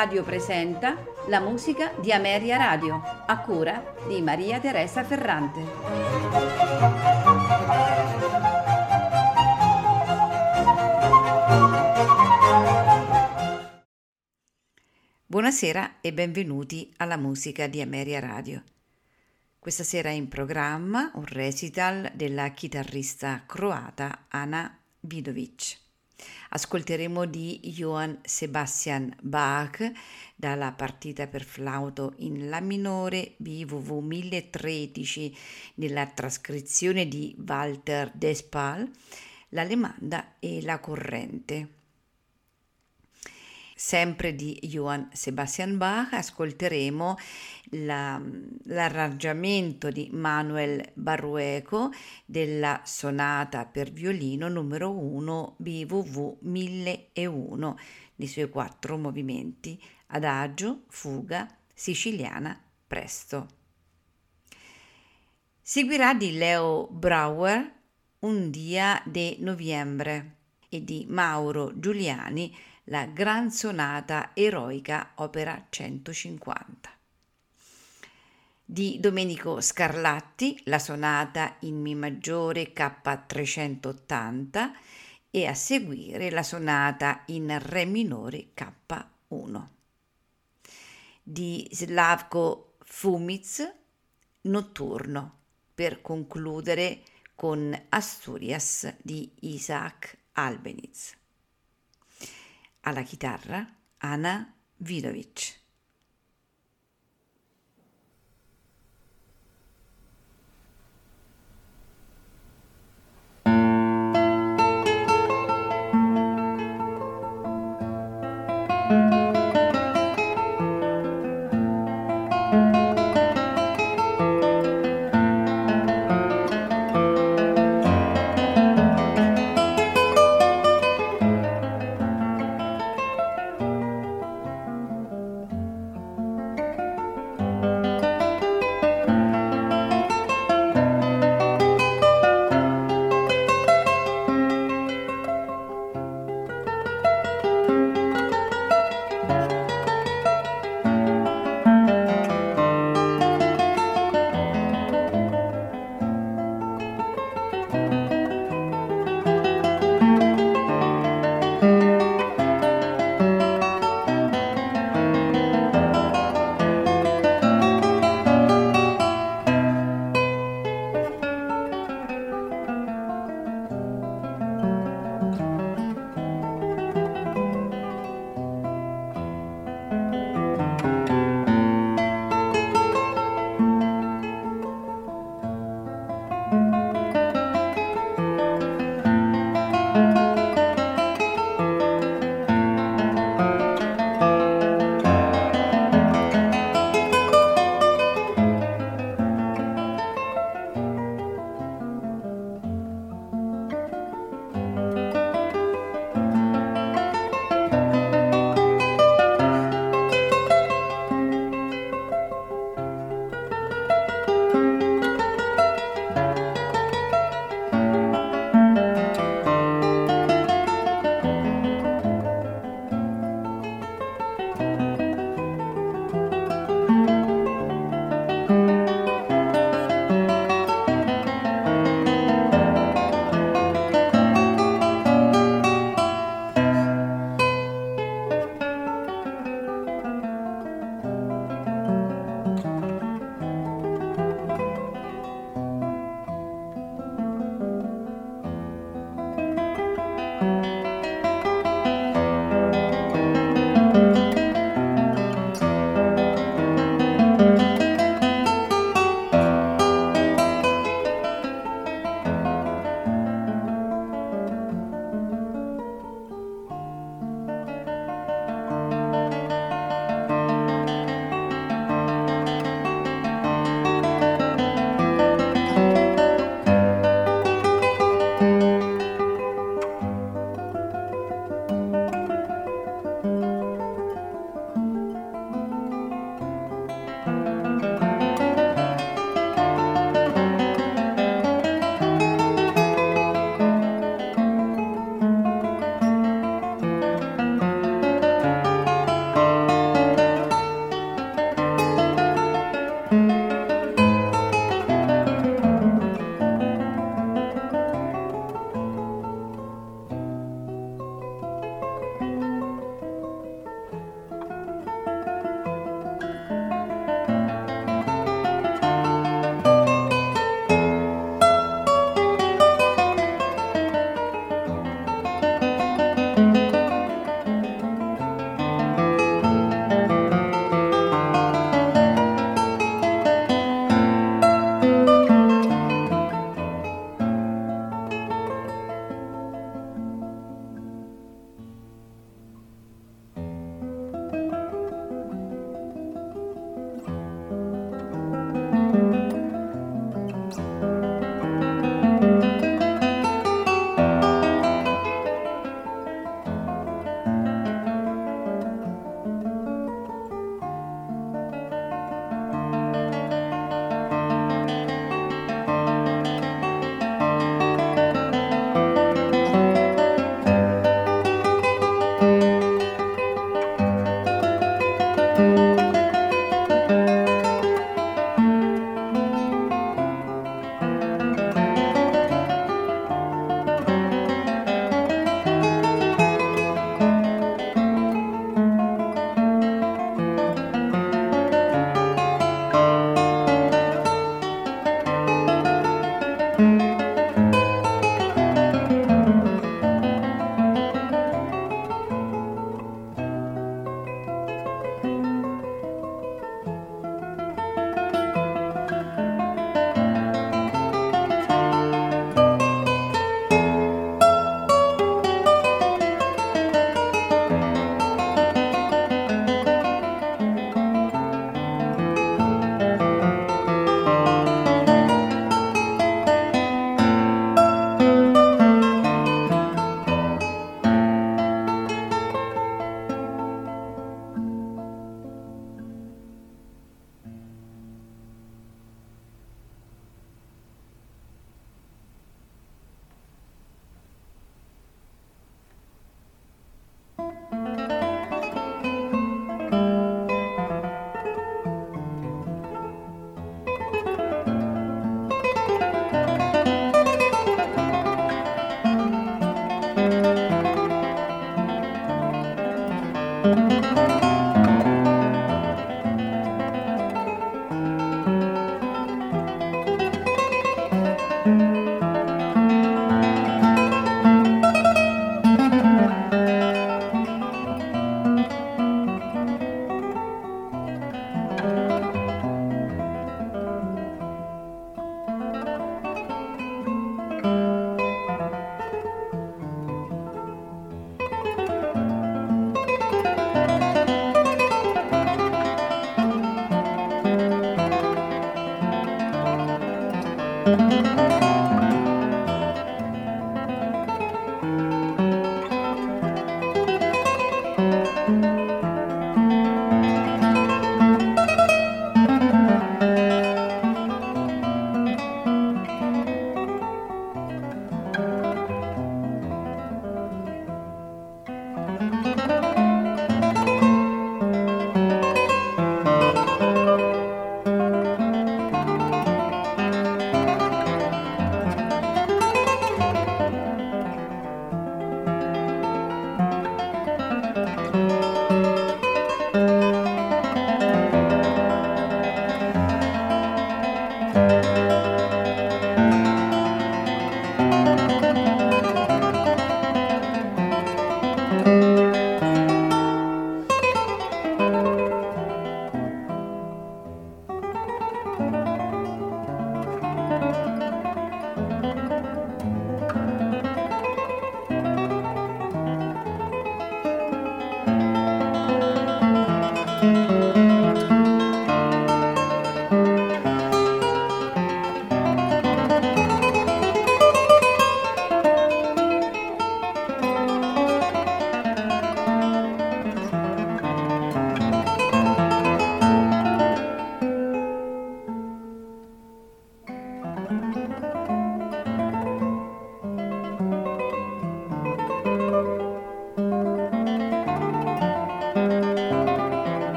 Radio presenta la musica di Ameria Radio, a cura di Maria Teresa Ferrante. Buonasera e benvenuti alla musica di Ameria Radio. Questa sera in programma un recital della chitarrista croata Ana Vidovic. Ascolteremo di Johann Sebastian Bach dalla partita per flauto in La minore BWV 1013 nella trascrizione di Walter Despal, l'Alemanda e la corrente. Sempre di Johann Sebastian Bach ascolteremo la, l'arrangiamento di Manuel Barrueco della sonata per violino numero 1 BWV 1001 nei suoi quattro movimenti adagio, fuga, siciliana, presto. Seguirà di Leo Brauer Un dia de novembre e di Mauro Giuliani la Gran Sonata Eroica Opera 150. Di Domenico Scarlatti la sonata in Mi maggiore K380 e a seguire la sonata in Re minore K1. Di Slavko Fumic Notturno per concludere con Asturias di Isaac Albeniz. Alla chitarra Ana Vidovic.